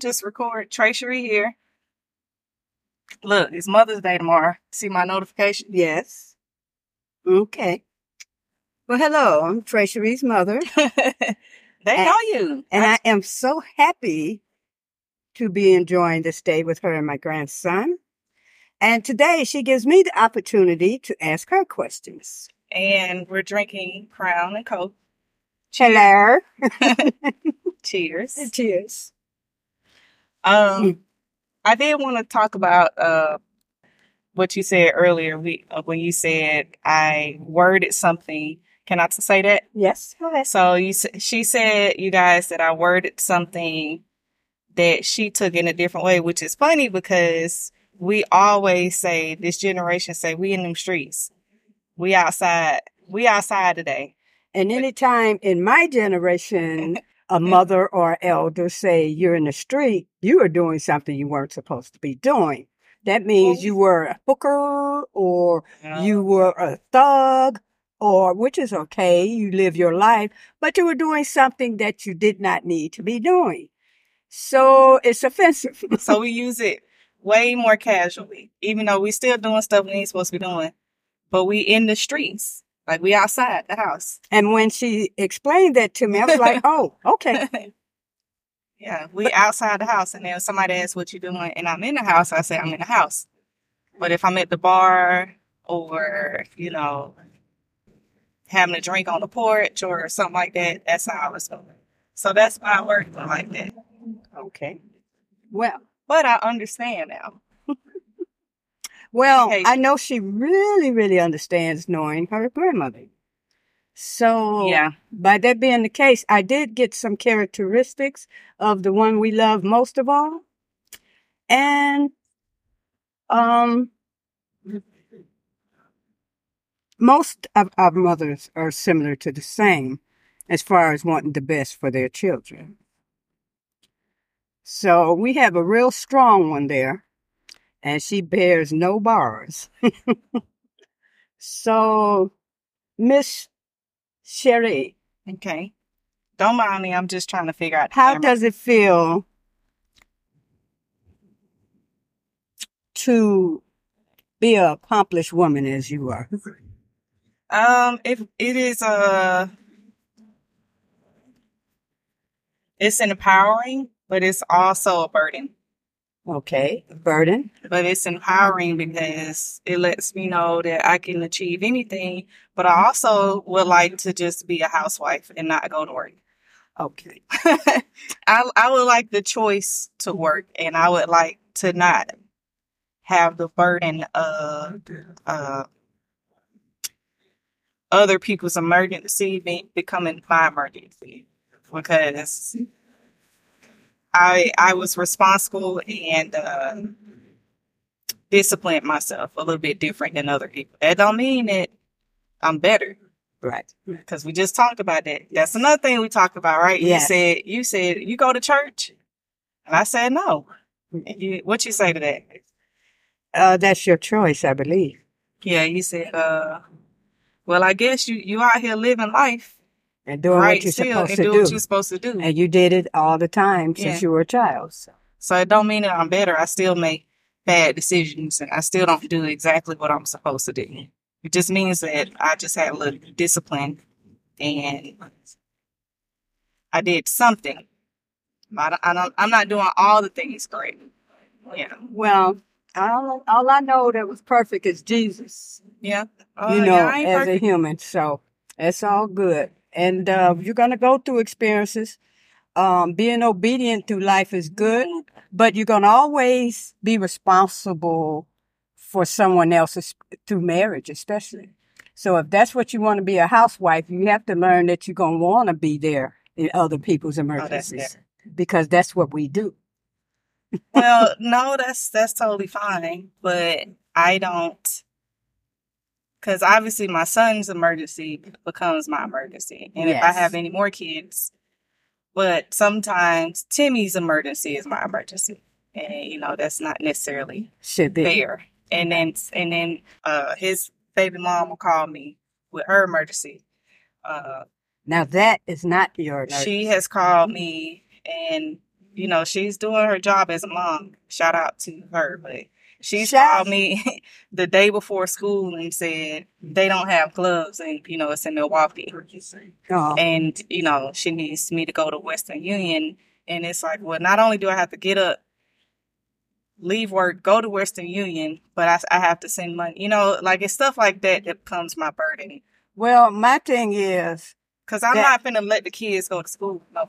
just record Treasury here. Look, it's Mother's Day tomorrow. See my notification? Yes. Okay. Well, hello. I'm Treasury's mother, they And- know you. and I am so happy to be enjoying this day with her and my grandson. And today she gives me the opportunity to ask her questions. and we're drinking Crown and Coke. Hello. Cheers. Cheers. Um, I did want to talk about uh what you said earlier. We uh, when you said I worded something. Can I say that? Yes. Ahead. So you, she said, you guys, that I worded something that she took in a different way, which is funny because we always say this generation say we in them streets, we outside, we outside today. And anytime in my generation, a mm-hmm. mother or elder say you're in the street, you are doing something you weren't supposed to be doing. That means you were a hooker or you were a thug or which is okay, you live your life, but you were doing something that you did not need to be doing. So mm-hmm. it's offensive. so we use it way more casually, even though we still doing stuff we ain't supposed to be doing, but we in the streets, like we outside the house. and when she explained that to me, I was like, oh, okay. Yeah, we outside the house, and then somebody asks what you doing, and I'm in the house, I say I'm in the house. But if I'm at the bar or you know having a drink on the porch or something like that, that's how I was doing. So that's why I worked like that. Okay. Well, But I understand now. Well. I know she really, really understands knowing her grandmother. So, Yeah. by that being the case, I did get some characteristics of the one we love most of all. And, um, most of our mothers are similar to the same as far as wanting the best for their children. So, we have a real strong one there and she bears no bars. so, Miss Sherry, Okay. Don't mind me. I'm just trying to figure out. how does it feel to be an accomplished woman as you are? Um, if it is uh it's empowering, but it's also a burden. Okay, burden. But it's empowering because it lets me know that I can achieve anything. But I also would like to just be a housewife and not go to work. Okay, I I would like the choice to work, and I would like to not have the burden of uh, other people's emergency be- becoming my emergency because I I was responsible and uh, disciplined myself a little bit different than other people. That don't mean that I'm better right. because we just talked about that. That's another thing we talked about, right? Yes. You said you said you go to church, and I said no. You, what you say to that? Uh, that's your choice, I believe. Yeah, you said, uh, well, I guess you you out here living life And doing right what you're still supposed and to do what you're supposed to do. and you did it all the time Yeah. since you were a child. So. So it don't mean that I'm better. I still make bad decisions, and I still don't do exactly what I'm supposed to do. It just means that I just had a little discipline, and I did something. I don't, I don't, I'm not doing all the things correct. Yeah, Well, all, all I know that was perfect is Jesus. yeah. Uh, you know, yeah, as perfect. a human. So it's all good. And uh, you're going to go through experiences. Um, being obedient through life is good, but you're going to always be responsible for someone else's through marriage, especially. So if that's what you want to be a housewife, you have to learn that you're going to want to be there in other people's Oh, that's emergencies because that's what we do. well, no, that's that's totally fine, but I don't, because obviously my son's emergency becomes my emergency, and if I have any more kids, but sometimes Timmy's emergency is my emergency, and you know that's not necessarily Should be. fair. And then and then uh, his baby mom will call me with her emergency. Uh, Now that is not your she has called me and you know, she's doing her job as a mom. Shout out to her, but she called me the day before school and said they don't have gloves, and you know, it's in Milwaukee, Oh, and you know, she needs me to go to Western Union, and it's like, well, not only do I have to get up. Leave work, go to Western Union, but I, I have to send money. You know, like it's stuff like that that becomes my burden. well, my thing is Cause I'm That- not to let the kids go to school with no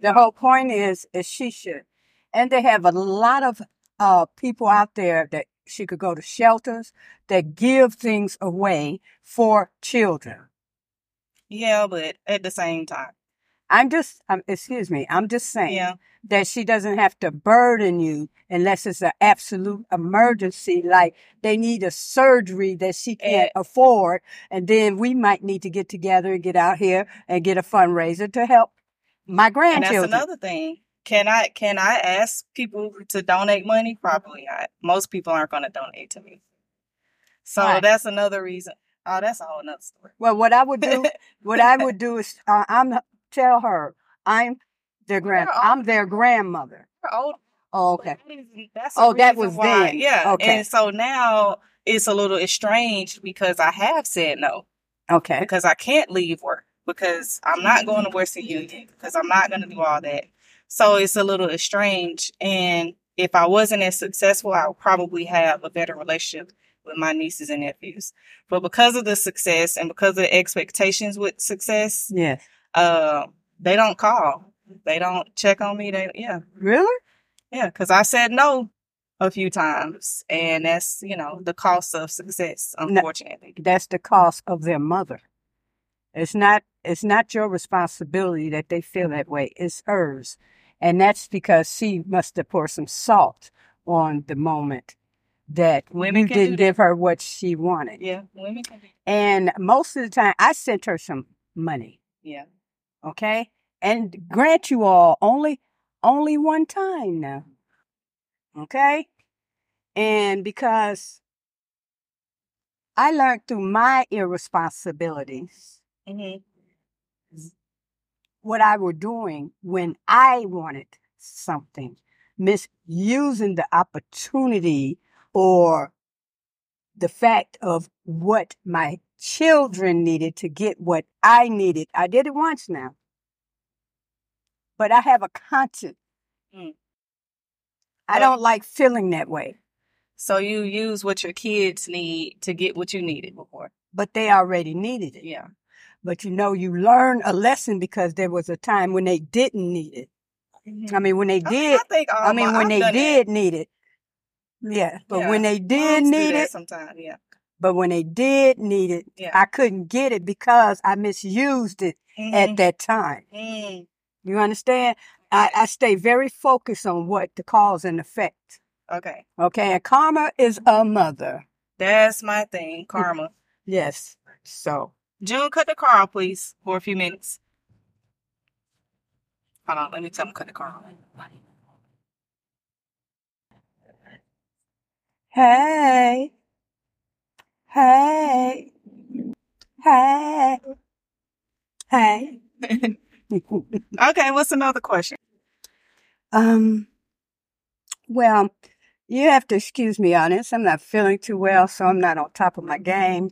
the whole point is is she should, and they have a lot of uh people out there that she could go to shelters that give things away for children. Yeah, but at the same time, I'm just, um, excuse me, I'm just saying yeah, that she doesn't have to burden you unless it's an absolute emergency, like they need a surgery that she can't afford, and then we might need to get together and get out here and get a fundraiser to help my and that's grandchildren. another thing. Can I can I ask people to donate money? Probably not. Most people aren't going to donate to me. So Right. that's another reason. Oh, that's a whole nother story. Well, what I would do, what I would do is, uh, I'm tell her I'm their grand, I'm their grandmother. We're old. Oh, okay. That's Oh, that was why- then. Yeah. Okay. And so now it's a little estranged because I have said no. Okay. because I can't leave work because I'm not going to Western Union because I'm not going to do all that. So it's a little estranged. And if I wasn't as successful, I would probably have a better relationship with my nieces and nephews. But because of the success and because of the expectations with success, Yes. uh, they don't call. They don't check on me. They yeah Really? yeah because I said no a few times, and that's you know the cost of success. Unfortunately, That's the cost of their mother. It's not it's not your responsibility that they feel that way. It's hers. And that's because she must have poured some salt on the moment that Women do didn't give her what she wanted. yeah, women can be And most of the time I sent her some money. yeah. Okay? And grant you all only only one time now. Okay? And because I learned through my irresponsibilities hmm what I were doing when I wanted something, misusing the opportunity or the fact of what my children needed to get what I needed. I did it once now. But I have a conscience. Mm. I don't like feeling that way, So you use what your kids need to get what you needed before. but they already needed it. Yeah. But you know, you learn a lesson because there was a time when they didn't need it. I mean, when they did, I, think all I mean, my- when I've they that. did need it. Yeah. But Yeah. when they did need it, sometimes. Yeah. but when they did need it, Yeah. I couldn't get it because I misused it at Mhm. that time. Mm. You understand? I, I stay very focused on what the cause and effect. Okay. Okay. And karma is a mother. That's my thing. Karma. Yes. So, June, cut the car off, please, for a few minutes. Hold on. Let me tell him cut the car off. hey, hey, hey, hey. okay. What's another question? Um, well, you have to excuse me on this. I'm not feeling too well, so I'm not on top of my game.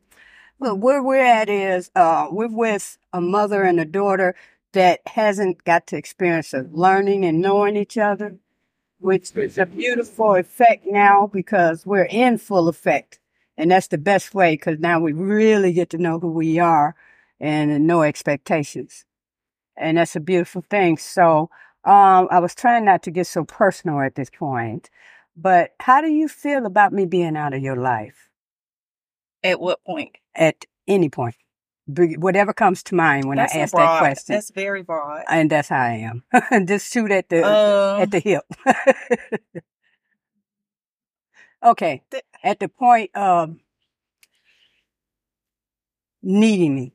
But where we're at is, uh, we're with a mother and a daughter that hasn't got to experience of learning and knowing each other, which is a beautiful effect now because we're in full effect. And that's the best way because now we really get to know who we are and no expectations. And that's a beautiful thing. So, um, I was trying not to get so personal at this point, but how do you feel about me being out of your life At what point? at any point? Whatever comes to mind when That's I ask broad. that question. That's very broad. and that's how I am. Just shoot at the Um, at the hip. okay. At the point of needing me.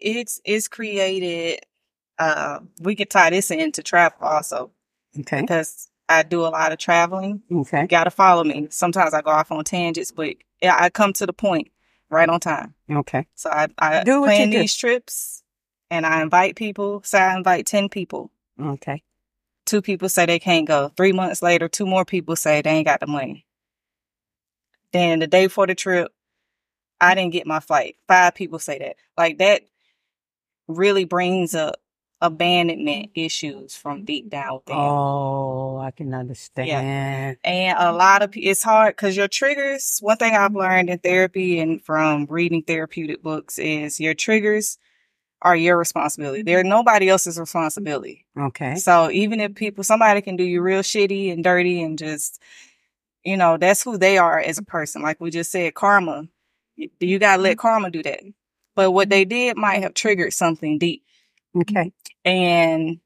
it's it's created. Uh, we could tie this into travel also Okay. because I do a lot of traveling. Okay. You got to follow me. Sometimes I go off on tangents, but I come to the point right on time. Okay. So I, I Do plan do. these trips and I invite people. Say I invite 10 people. Okay. Two people say they can't go. Three months later, two more people say they ain't got the money. Then the day before the trip, I didn't get my flight. Five people say that. Like that really brings up abandonment issues from deep down within. Oh, I can understand. Yeah. And a lot of it's hard because your triggers. One thing I've learned in therapy and from reading therapeutic books is your triggers are your responsibility. They're nobody else's responsibility. Okay. So even if people, somebody can do you real shitty and dirty and just, you know, that's who they are as a person. Like we just said, karma. You, you gotta let mm-hmm. karma do that. But what they mm-hmm. did might have triggered something deep. Okay. And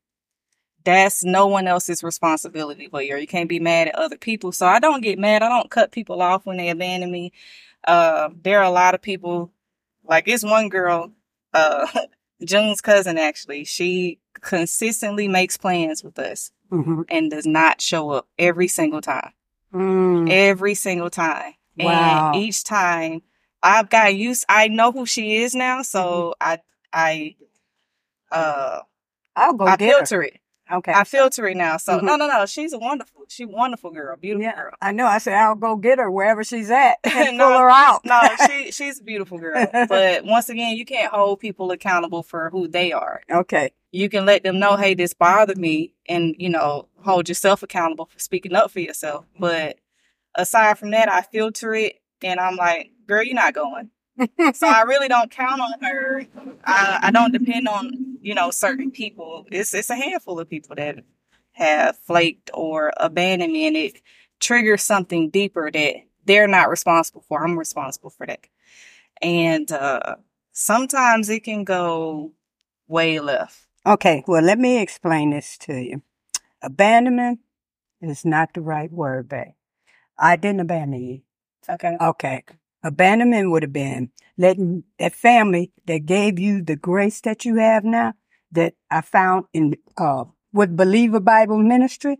that's no one else's responsibility but your. You can't be mad at other people. So I don't get mad. I don't cut people off when they abandon me. Uh, there are a lot of people, like this one girl, uh, June's cousin actually, she consistently makes plans with us hmm and does not show up every single time. Mm. Every single time. Wow. And each time I've got used I know who she is now, so Mm-hmm. I I uh I'll go I get her. filter it. Okay. I filter it now. So Mhm. no, no, no. She's a wonderful, she wonderful girl, beautiful yeah, girl. I know. I said I'll go get her wherever she's at and No, pull her out. No, she she's a beautiful girl. But once again, you can't hold people accountable for who they are. okay. You can let them know, hey, this bothered me, and you know, hold yourself accountable for speaking up for yourself. But aside from that, I filter it, and I'm like, girl, you're not going. so I really don't count on her. I, I don't depend on you know certain people. It's it's a handful of people that have flaked or abandoned me, and it triggers something deeper that they're not responsible for. I'm responsible for that, and uh, sometimes it can go way left. Okay. Well, let me explain this to you. Abandonment is not the right word, babe. I didn't abandon you. Okay. Okay. Abandonment would have been letting that family that gave you the grace that you have now, that I found in uh, with Believer Bible Ministry,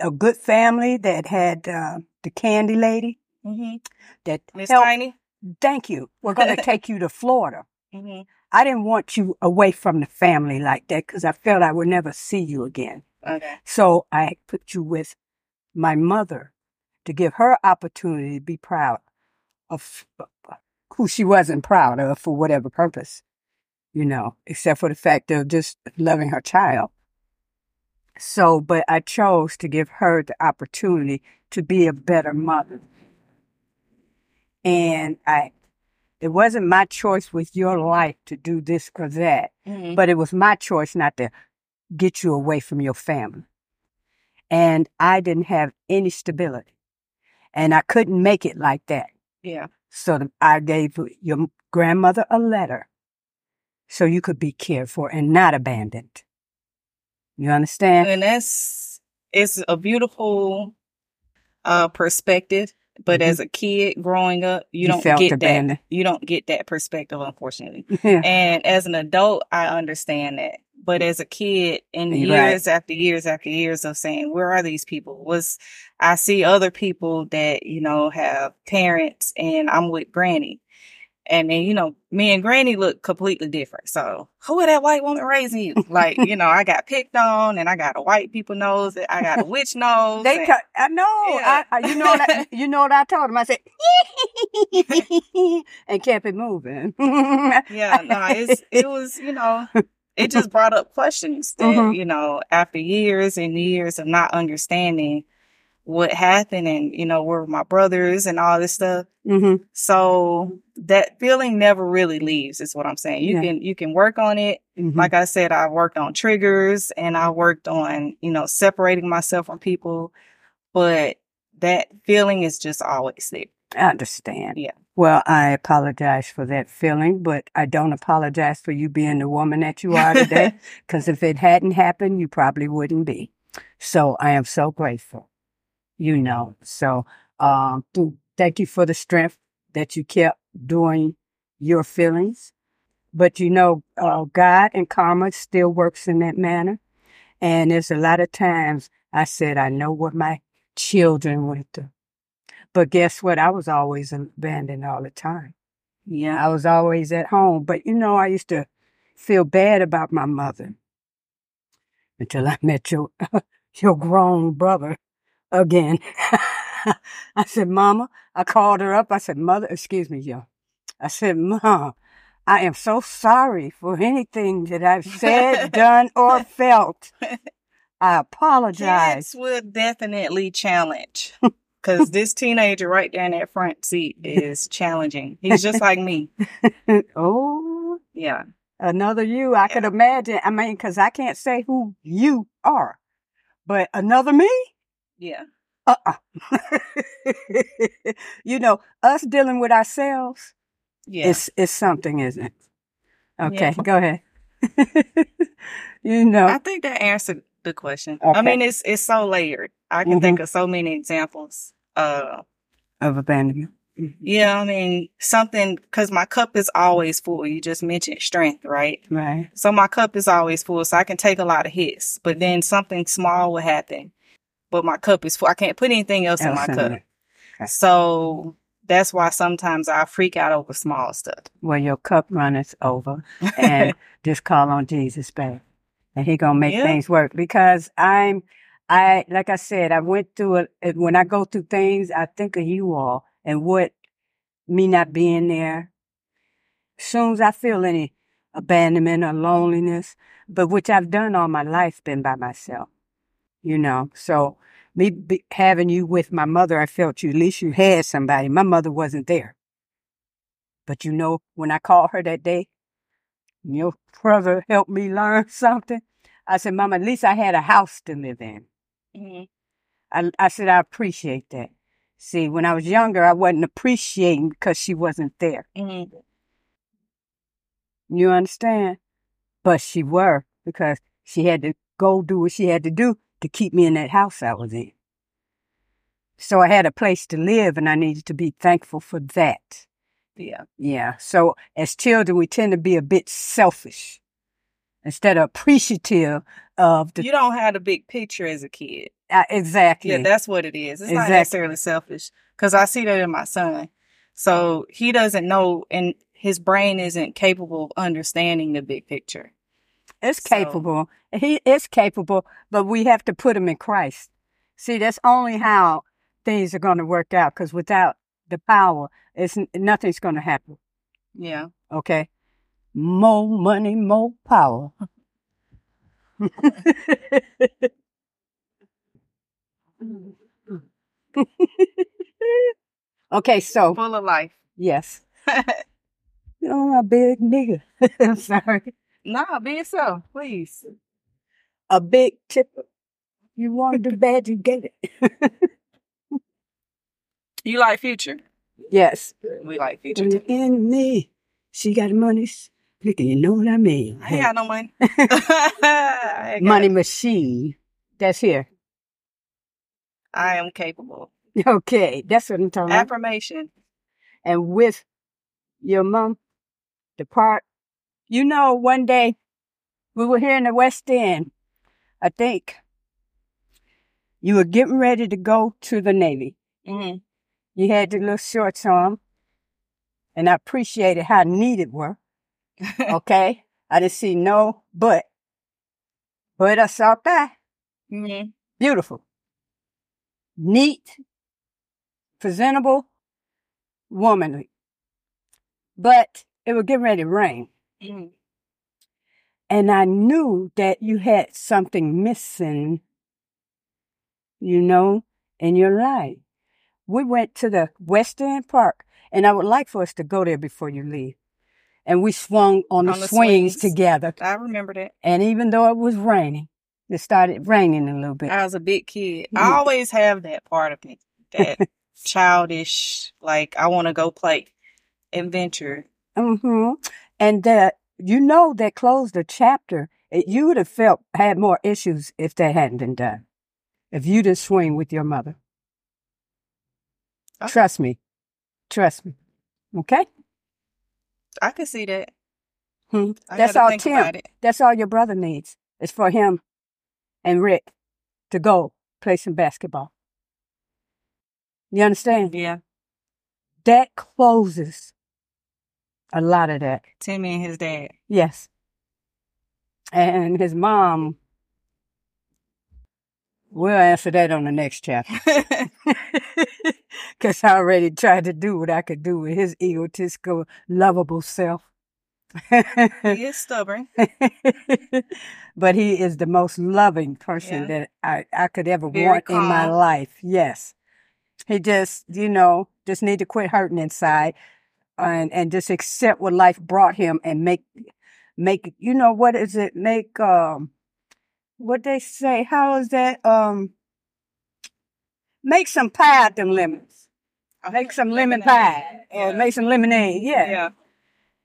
a good family that had uh, the candy lady Mm-hmm. that Miss. Tiny. Thank you. We're going to take you to Florida. Mm-hmm. I didn't want you away from the family like that because I felt I would never see you again. Okay. So I put you with my mother to give her opportunity to be proud of who she wasn't proud of for whatever purpose, you know, except for the fact of just loving her child. So, but I chose to give her the opportunity to be a better mother. And I, it wasn't my choice with your life to do this or that, Mm-hmm. but it was my choice not to get you away from your family. And I didn't have any stability. And I couldn't make it like that. Yeah. So th- I gave your grandmother a letter so you could be cared for and not abandoned. You understand? And that's it's a beautiful uh perspective. But Mhm. as a kid growing up, you, don't felt get abandoned. that. You don't get that perspective, unfortunately. Yeah. And as an adult, I understand that. But as a kid, You're right. years after years after years of saying, where are these people? Was I see other people that, you know, have parents and I'm with granny. And then, you know, me and granny look completely different. So who is that white woman raising you? Like, you know, I got picked on and I got a white people nose. I got a witch nose. They, and- ca- I know, Yeah. I, I, you know, what I, you know what I told them. I said, and kept it moving. yeah, no, it's it was, you know, it just brought up questions that, Mhm. you know, after years and years of not understanding what happened and, you know, where were my brothers and all this stuff. hmm So that feeling never really leaves is what I'm saying. You Yeah. can you can work on it. hmm Like I said, I worked on triggers and I worked on, you know, separating myself from people, but that feeling is just always there. I understand. Yeah. Well, I apologize for that feeling, but I don't apologize for you being the woman that you are today. Because if it hadn't happened, you probably wouldn't be. So I am so grateful. You know. So um, th- thank you for the strength that you kept doing your feelings. But you know, uh, God and karma still works in that manner. And there's a lot of times I said, I know what my children went through. But guess what? I was always abandoned all the time. Yeah. I was always at home. But you know, I used to feel bad about my mother. until I met your your grown brother again. I said, Mama, I called her up. I said, Mother, excuse me, yo. I said, Mom, I am so sorry for anything that I've said, done, or felt. I apologize. Kids will definitely challenge. Because this teenager right there in that front seat is challenging. He's just like me. oh, Yeah. another you. I could imagine. I mean, because I can't say who you are, but another me. Yeah. Uh-uh. you know, us dealing with ourselves Yeah. is is something, isn't it? Okay, Yeah. go ahead. you know, I think that answered the question. Okay. I mean, it's it's so layered. I can Mhm. think of so many examples. Uh, of abandonment. yeah, I mean, something because my cup is always full. You just mentioned strength, right? Right. So my cup is always full, so I can take a lot of hits. But then something small will happen, but my cup is full. I can't put anything else in my cup. Okay. So that's why sometimes I freak out over small stuff. Well, your cup runneth over, and just call on Jesus, babe, and He gonna make Yeah. things work. Because I'm, I like I said, I went through it. When I go through things, I think of you all and what me not being there. soon as I feel any abandonment or loneliness, but which I've done all my life, been by myself, you know. So me be, having you with my mother, I felt you. At least you had somebody. My mother wasn't there, but you know, when I called her that day, your brother helped me learn something. I said, Mama, at least I had a house to live in. hmm I, I said, I appreciate that. See, when I was younger, I wasn't appreciating because she wasn't there. hmm You understand? But she were because she had to go do what she had to do to keep me in that house I was in. So I had a place to live and I needed to be thankful for that. Yeah. Yeah. So as children, we tend to be a bit selfish instead of appreciative of the, You don't have the big picture as a kid. uh, exactly. Yeah, that's what it is. It's not necessarily selfish because I see that in my son. So he doesn't know, and his brain isn't capable of understanding the big picture. It's So- capable. He is capable, but we have to put him in Christ. See, that's only how things are going to work out. Because without the power, it's nothing's going to happen. Yeah. Okay, more money, more power. okay, so Full of life. yes, oh, a big nigga. I'm sorry, nah, be yourself, please. a big tipper. You want the bad, you get it. You like future? yes. We like future in me, she got money. You know what I mean? I ain't got no money. Money machine. That's here. I am capable. Okay, that's what I'm talking about. Affirmation. And with your mom, the part, you know, one day we were here in the West End. I think you were getting ready to go to the Navy. Mm-hmm. You had the little shorts on, and I appreciated how neat it were. Okay, I didn't see no but, but I saw that. hmm Beautiful. Neat, presentable, womanly. But it was getting ready to rain. hmm And I knew that you had something missing, you know, in your life. We went to the West End Park, and I would like for us to go there before you leave. And we swung on the, On the swings, swings. together. I remember that. And even though it was raining, it started raining a little bit. I was a big kid. Mhm. I always have that part of me, that childish, like I want to go play, adventure. Mm-hmm. And that you know that closed the chapter. It, you would have felt had more issues if that hadn't been done. If you didn't swing with your mother. Okay. Trust me. Trust me. Okay? I could see that. Hmm. I all Tim. That's all your brother needs. It's for him and Rick to go play some basketball. You understand? Yeah, That closes a lot of that. Timmy and his dad. Yes. And his mom We'll answer that on the next chapter. Because I already tried to do what I could do with his egotistical, lovable self. he is stubborn. but he is the most loving person Yeah. that I, I could ever Very want in my life. Yes. He just, you know, just need to quit hurting inside and, and just accept what life brought him and make, make, you know, what is it? Make, um, what they say, how is that? Um, make some pie out them lemons. Make some lemon pie or Yeah. make some lemonade. Yeah. yeah.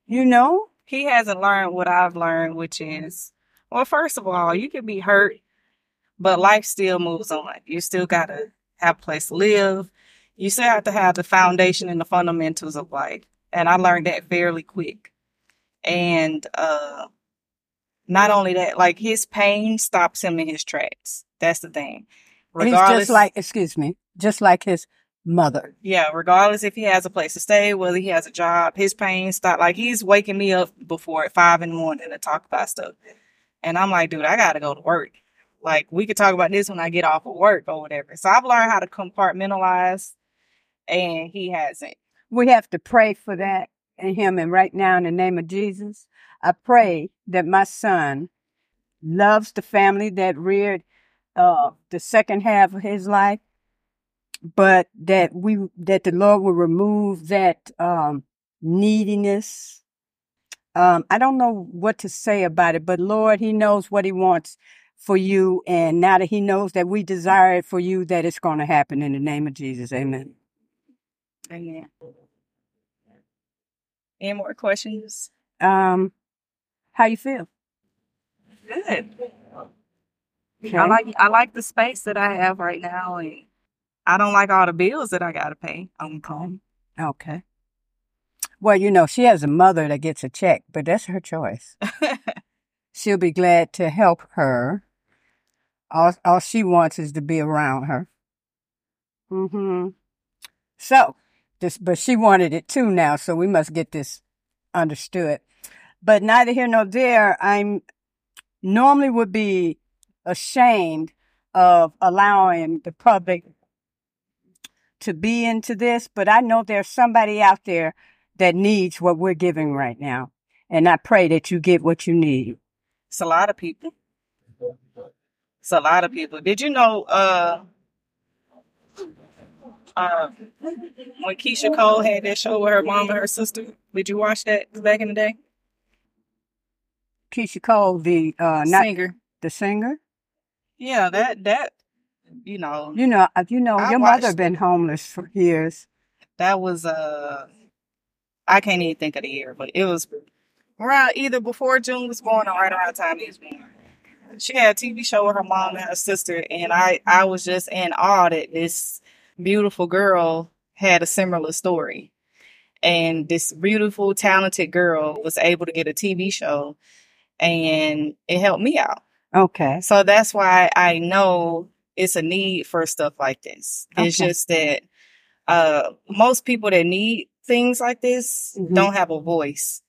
You know? he hasn't learned what I've learned, which is, well, first of all, you can be hurt, but life still moves on. You still got to have a place to live. You still have to have the foundation and the fundamentals of life. And I learned that fairly quick. And uh, not only that, like his pain stops him in his tracks. That's the thing. He's just like, excuse me, just like his mother. Yeah, regardless if he has a place to stay, whether he has a job, his pain stop. Like he's waking me up before at five in the morning to talk about stuff, and I'm like, dude, I gotta go to work. Like we could talk about this when I get off of work or whatever. So I've learned how to compartmentalize, and he hasn't. We have to pray for that in him. And right now, in the name of Jesus, I pray that my son loves the family that reared uh, the second half of his life, but that we that the Lord will remove that um, neediness. Um, I don't know what to say about it, but Lord, He knows what He wants for you, and now that He knows that we desire it for you, that it's going to happen in the name of Jesus. Amen. Amen. Any more questions? Um, how you feel? Good. Okay. I like I like the space that I have right now, and I don't like all the bills that I gotta pay. Okay. Okay. Well, you know, she has a mother that gets a check, but that's her choice. She'll be glad to help her. All, all she wants is to be around her. hmm So, this, but she wanted it too now, so we must get this understood. But neither here nor there, I'm normally would be ashamed of allowing the public to be into this, but I know there's somebody out there that needs what we're giving right now. And I pray that you get what you need. It's a lot of people. It's a lot of people. Did you know uh uh when Keyshia Cole had that show with her mom and her sister? Did you watch that back in the day? Keyshia Cole, the uh, not Singer. the singer. Yeah, that that you know You know, uh, you know, I your mother been homeless for years. that was uh I can't even think of the year, but it was around either before June was born or right around the time he was born. She had a TV show with her mom and her sister, and I I was just in awe that this beautiful girl had a similar story, and this beautiful talented girl was able to get a TV show, and it helped me out. Okay. So that's why I know it's a need for stuff like this. It's just that uh most people that need things like this Mhm. don't have a voice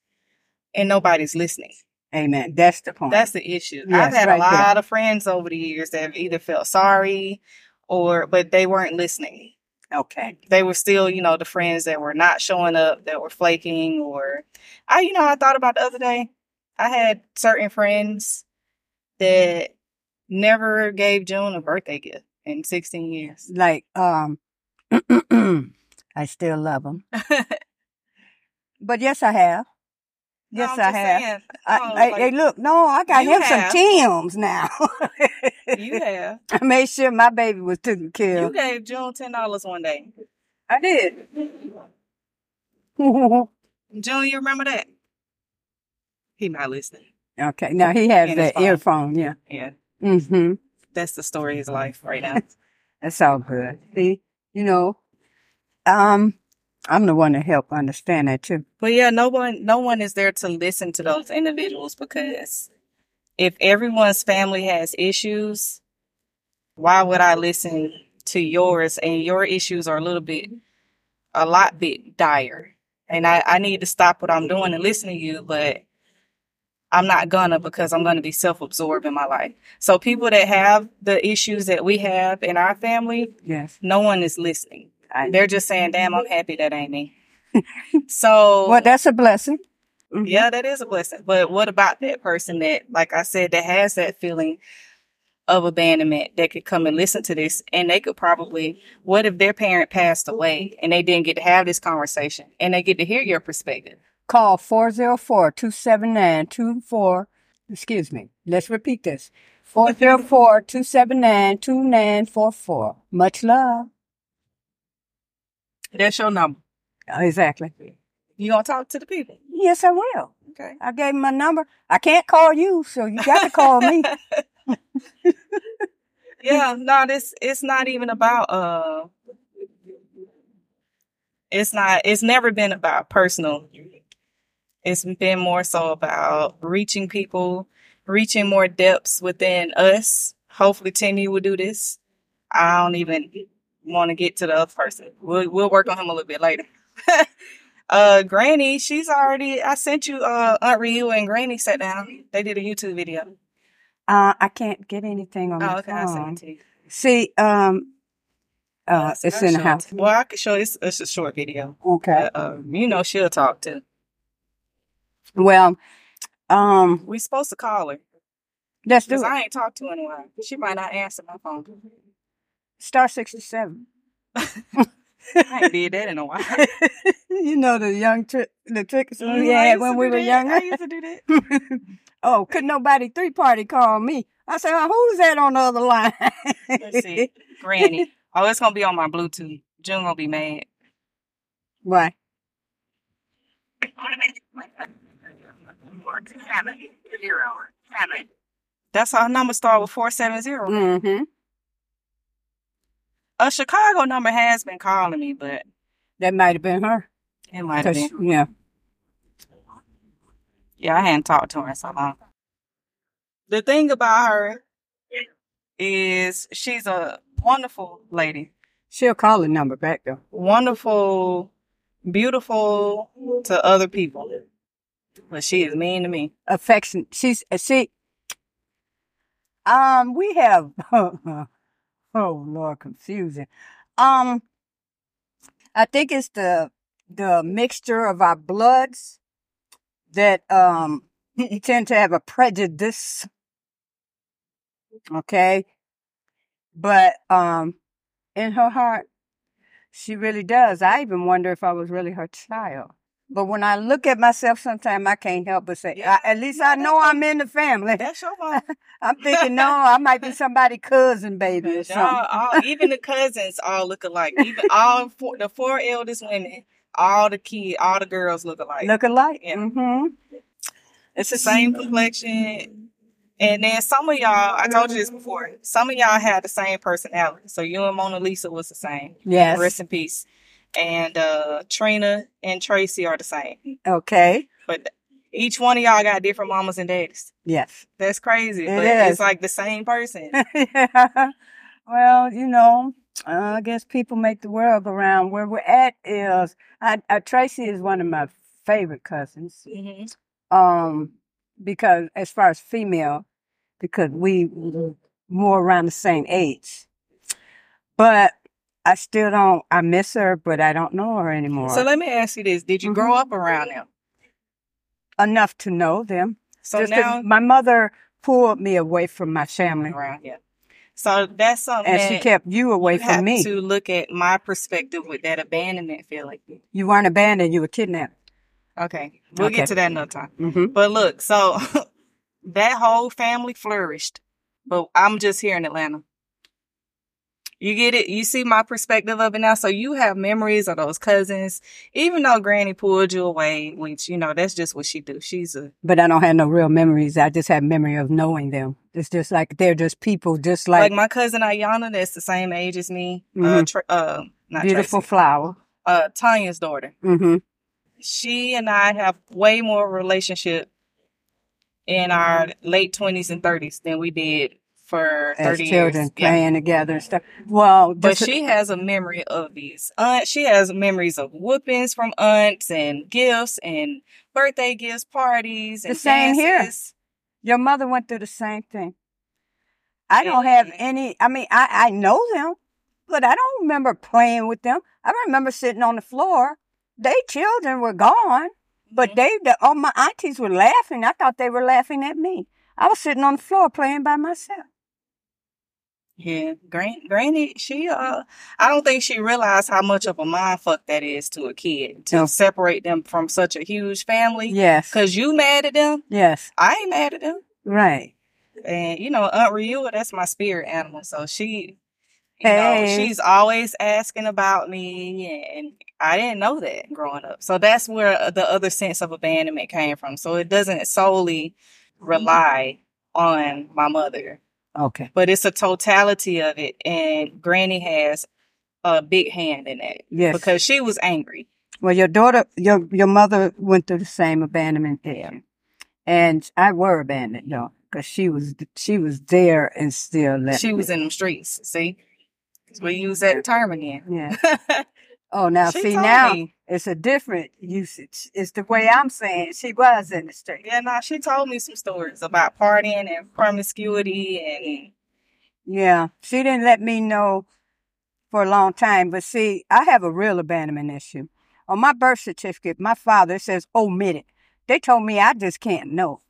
and nobody's listening. Amen. That's the point. That's the issue. Yes, I've had right a lot there. of friends over the years that have either felt sorry or but they weren't listening. okay. They were still, you know, the friends that were not showing up, that were flaking or I you know, I thought about the other day. I had certain friends that never gave June a birthday gift in 16 years. Like, um, I still love them. But yes, I have. Yes, I'm I have. saying, I, oh, I- like, hey, look, no, I got him have. some Tim's now. you have. I made sure my baby was taken care You gave June ten dollars one day. I did. June, you remember that? He not listening. okay, now he has that earphone. Yeah. Yeah, Mm-hmm. that's the story of his life right now. That's all good. See, you know, um, I'm the one to help understand that too. But yeah, no one, no one is there to listen to those individuals because if everyone's family has issues, why would I listen to yours? And your issues are a little bit, a lot bit dire. And I, I need to stop what I'm doing and listen to you, but I'm not gonna because I'm gonna be self absorbed in my life. So people that have the issues that we have in our family, Yes. no one is listening. I, They're just saying, damn, I'm happy that ain't me. so well, that's a blessing. Mhm. yeah, that is a blessing. But what about that person that, like I said, that has that feeling of abandonment that could come and listen to this and they could probably, what if their parent passed away and they didn't get to have this conversation and they get to hear your perspective? Call 404-279-24, excuse me, let's repeat this. 404-279-2944. Much love. That's your number. Exactly. You gonna talk to the people. Yes, I will. Okay. I gave him my number. I can't call you, so you got to call me. yeah, no, this it's not even about uh it's not it's never been about personal. It's been more so about reaching people, reaching more depths within us. Hopefully Timmy will do this. I don't even want to get to the other person. We'll we'll work on him a little bit later. uh Granny, she's already I sent you uh Aunt Ryu and Granny sat down. They did a YouTube video. Uh, I can't get anything on Oh, my okay, phone. it to you. See, um, uh, it's in the house. Well, I could show you. It's, it's a short video. Okay. But, uh, you know, she'll talk too. Well, um, We supposed to call her let's do because it. I ain't talked to her in a while. She might not answer my phone. Star 67. I ain't did that in a while. you know the young trick, the tricks we Mhm, had when we were that. younger. I used to do that. oh, could nobody three party call me? I said, who's that on the other line? Let's see, Granny. Oh, it's gonna be on my Bluetooth. June gonna be mad. Why? That's our number start with four seven zero. Mm-hmm. A Chicago number has been calling me, but That might have been her. it might have been. yeah. Yeah, I hadn't talked to her in so long. The thing about her is she's a wonderful lady. She'll call the number back though. wonderful, beautiful to other people. But she is mean to me. Affection. She's uh, see. Um, we have. oh Lord, confusing. Um, I think it's the the mixture of our bloods that um tend to have a prejudice. Okay, but um, in her heart, she really does. I even wonder if I was really her child. But when I look at myself, sometimes I can't help but say, Yeah. I, at least I know I'm in the family. That's your mom. I'm thinking, no, I might be somebody's cousin, baby, or something. all, even the cousins all look alike. Even all four, the four eldest women, all the kids, all the girls look alike. Look alike. Yeah. Mm-hmm. It's the same complexion. And then some of y'all, I told you this before, some of y'all had the same personality. So you and Mona Lisa was the same. Yes. Rest in peace. And uh Trina and Tracy are the same. Okay. But each one of y'all got different mamas and daddies. Yes. That's crazy. It but is. it's like the same person. well, you know, uh, I guess people make the world go round. Where we're at is, I, I, Tracy is one of my favorite cousins. hmm Um, because as far as female, because we more around the same age. But I still don't. I miss her, but I don't know her anymore. So let me ask you this: Did you grow up around them? enough to know them. So Just now my mother pulled me away from my family, around here. So that's something and that she kept you away you from have me. to look at my perspective with that abandonment feeling. You weren't abandoned; you were kidnapped. Okay, we'll Okay. get to that another time. Mm-hmm. But look, so that whole family flourished, but I'm just here in Atlanta. You get it? You see my perspective of it now. So you have memories of those cousins, even though Granny pulled you away, which you know that's just what she do. She's a But I don't have no real memories. I just have memory of knowing them. It's just like they're just people, just like, like, my cousin Ayana, that's the same age as me. Uh, Mhm. Tra- uh, not beautiful Tracy, flower. uh, Tanya's daughter. Mm-hmm. She and I have way more relationship in our late twenties and thirties than we did for as 30 children years. Yeah. playing together and stuff. Well, But she has a memory of these aunts. She has memories of whoopings from aunts and gifts and birthday gifts, parties, and The same here. your mother went through the same thing. I don't have any. I mean, I I know them, but I don't remember playing with them. I remember sitting on the floor. They children were gone, but Mhm. they the, all my aunties were laughing. I thought they were laughing at me. I was sitting on the floor playing by myself. Yeah, Gran- Granny, she uh, I don't think she realized how much of a mind fuck that is to a kid to separate them from such a huge family. Yes, Cause you mad at them, yes, I ain't mad at them. right. And you know, Aunt Ryua, that's my spirit animal. So she, you know, she's always asking about me, and I didn't know that growing up. So that's where uh, the other sense of abandonment came from. So it doesn't solely rely on my mother, Okay. but it's a totality of it, and Granny has a big hand in that Yes. because she was angry. Well, your daughter, your your mother went through the same abandonment issue, and I were abandoned though, because she was she was there and still left. She was in them streets. See, we use that term again. Yeah. Oh, now She see now me. it's a different usage. It's the way I'm saying. She was in the street. Yeah, no, she told me some stories about partying and promiscuity and Yeah, she didn't let me know for a long time. But see, I have a real abandonment issue. On my birth certificate, my father says omitted. They told me I just can't know.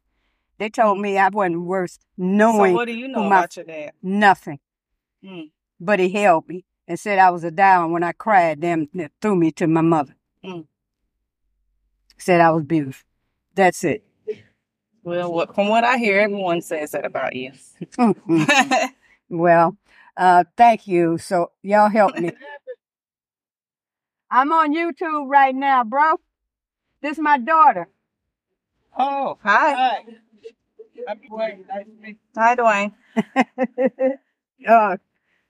They told me I wasn't worth knowing. so what do you know who my- about your dad? nothing. Mm. But he held me and said I was a down when I cried. Them threw me to my mother. Mm. Said I was beautiful. That's it. Well, what, from what I hear, everyone says that about you. well, uh, thank you. So y'all help me. I'm on YouTube right now, bro. This is my daughter. Oh, Hi, hi. I'm Dwayne. Nice to meet hi, Dwayne. uh,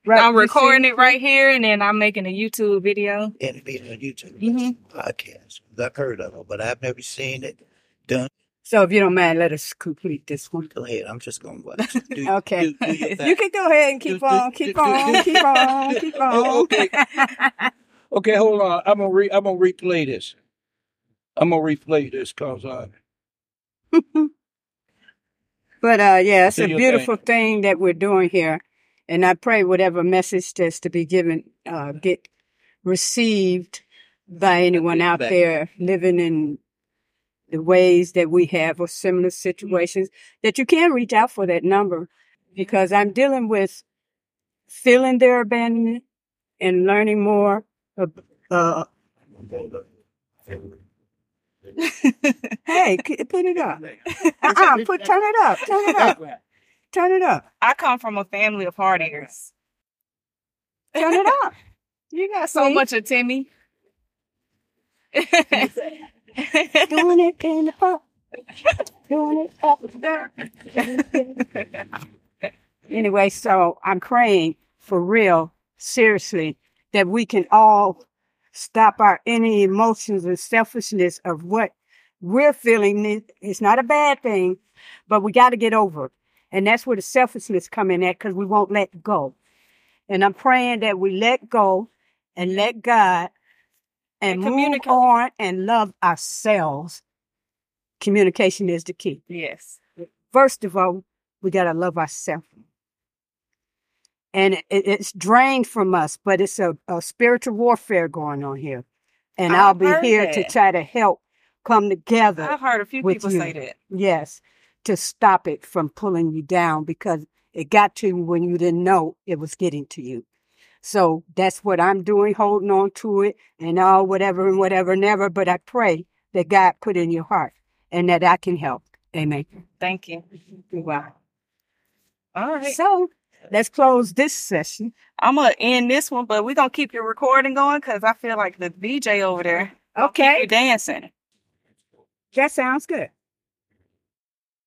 right, I'm recording it right here, and then I'm making a YouTube video. and it on YouTube Mhm. podcast. I've heard of it, but I've never seen it done. So if you don't mind, let us complete this one. Go ahead. I'm just going to watch. Do, Okay. do- do You can go ahead and keep Do- do- on, do- keep do- on, do- keep on, keep Oh, on. okay. Okay, hold on. I'm gonna re- I'm gonna replay this. I'm gonna replay this cause I But uh, yeah, it's Do a your beautiful thing that we're doing here, and I pray whatever message that's to be given uh, get received by anyone out there living in the ways that we have or similar situations. That you can reach out for that number because I'm dealing with feeling their abandonment and learning more. ab- Uh, hey, put it up. Uh-uh, put turn it up. Turn it up. Turn it up. I come from a family of partiers. Turn it up. You got So see? much of Timmy. Doing it in the. Doing it up there. anyway, so I'm praying for real, seriously, that we can all stop our any emotions and selfishness of what we're feeling. It- It's not a bad thing, but we got to get over it. And that's where the selfishness come in at because we won't let go. And I'm praying that we let go and let God and, And move communicate. on and love ourselves. Communication is the key. yes. First of all, we got to love ourselves. And it, it's drained from us, but it's a, a spiritual warfare going on here. And I'll I've be here to try to help come together. I've heard a few people you. say that. Yes, to stop it from pulling you down because it got to you when you didn't know it was getting to you. So that's what I'm doing, holding on to it and all whatever and whatever, never. But I pray that God put in your heart and that I can help. Amen. Thank you. Wow. All right. So let's close this session. I'm gonna end this one, but we're gonna keep your recording going because I feel like the DJ over there Okay, You're dancing. that sounds good.